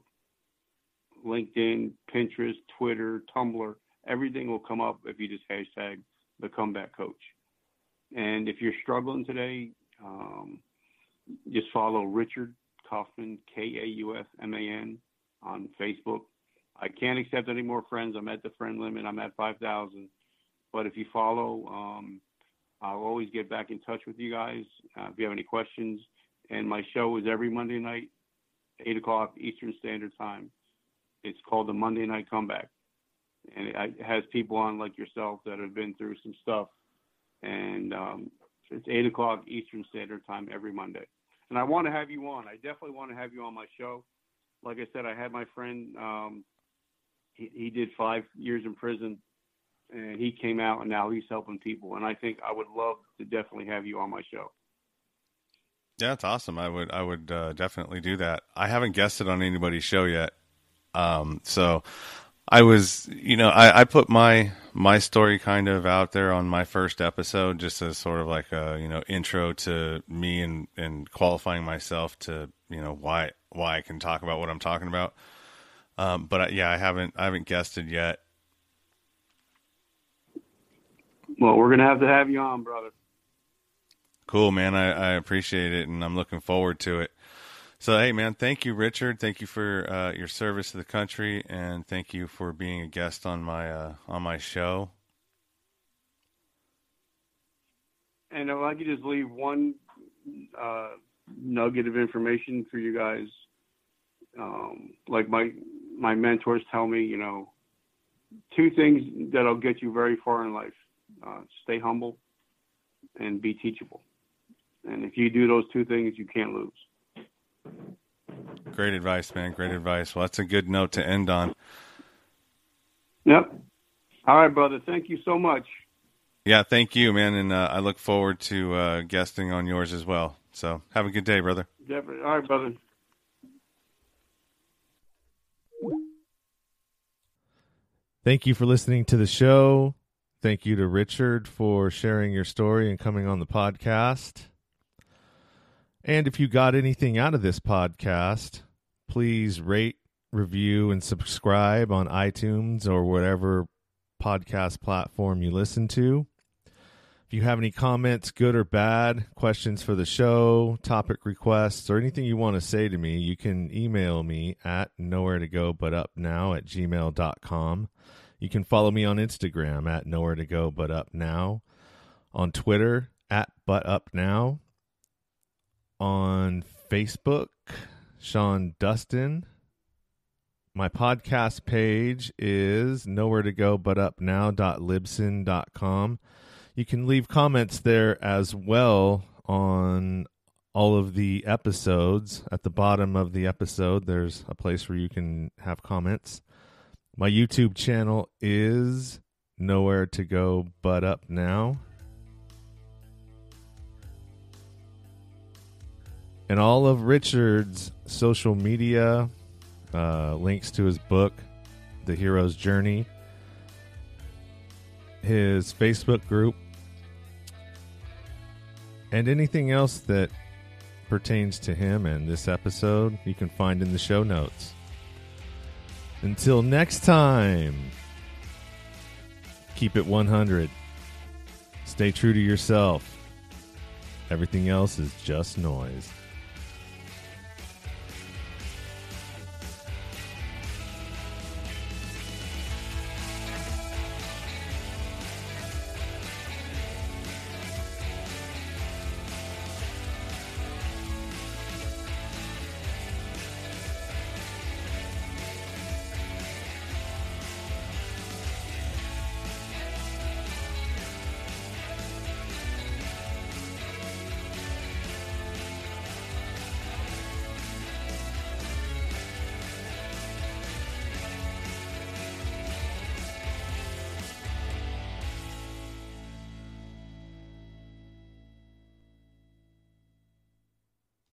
LinkedIn, Pinterest, Twitter, Tumblr everything will come up if you just hashtag the comeback coach. And if you're struggling today, um, just follow Richard Kaufman, K A U F M A N, on Facebook. I can't accept any more friends. I'm at the friend limit. I'm at 5,000. But if you follow, um, I'll always get back in touch with you guys uh, if you have any questions. And my show is every Monday night, 8 o'clock Eastern Standard Time. It's called the Monday Night Comeback and it has people on like yourself that have been through some stuff. And um, it's eight o'clock Eastern Standard Time every Monday. And I want to have you on. I definitely want to have you on my show. Like I said, I had my friend. Um, he, he did five years in prison, and he came out, and now he's helping people. And I think I would love to definitely have you on my show. Yeah, that's awesome. I would I would uh, definitely do that. I haven't guested on anybody's show yet, um, so I was, you know, I, I put my my story kind of out there on my first episode, just as sort of like a you know intro to me and and qualifying myself to you know why why I can talk about what I'm talking about. Um, but I, yeah, I haven't I haven't guested yet. Well, we're gonna have to have you on, brother. Cool, man. I, I appreciate it, and I'm looking forward to it. So, hey, man, thank you, Richard. Thank you for uh, your service to the country, and thank you for being a guest on my uh, on my show. And if I could just leave one uh, nugget of information for you guys, um, like my my mentors tell me, you know, two things that'll get you very far in life: uh, stay humble and be teachable. And if you do those two things, you can't lose. Great advice, man. Great advice. Well, that's a good note to end on. Yep. All right, brother. Thank you so much. Yeah, thank you, man. And uh, I look forward to uh, guesting on yours as well. So have a good day, brother. Definitely. All right, brother. Thank you for listening to the show. Thank you to Richard for sharing your story and coming on the podcast. And if you got anything out of this podcast, please rate, review, and subscribe on iTunes or whatever podcast platform you listen to. If you have any comments, good or bad, questions for the show, topic requests, or anything you want to say to me, you can email me at nowhere to go but up now at gmail.com. You can follow me on Instagram at nowhere to go but up now, on Twitter at but up now, on Facebook, Sean Dustin. My podcast page is nowhere to go but up now now.libsyn.com. You can leave comments there as well on all of the episodes. At the bottom of the episode, there's a place where you can have comments. My YouTube channel is nowhere to go but up now. And all of Richard's social media, uh, links to his book, The Hero's Journey, his Facebook group, and anything else that pertains to him and this episode, you can find in the show notes. Until next time, keep it 100. Stay true to yourself. Everything else is just noise.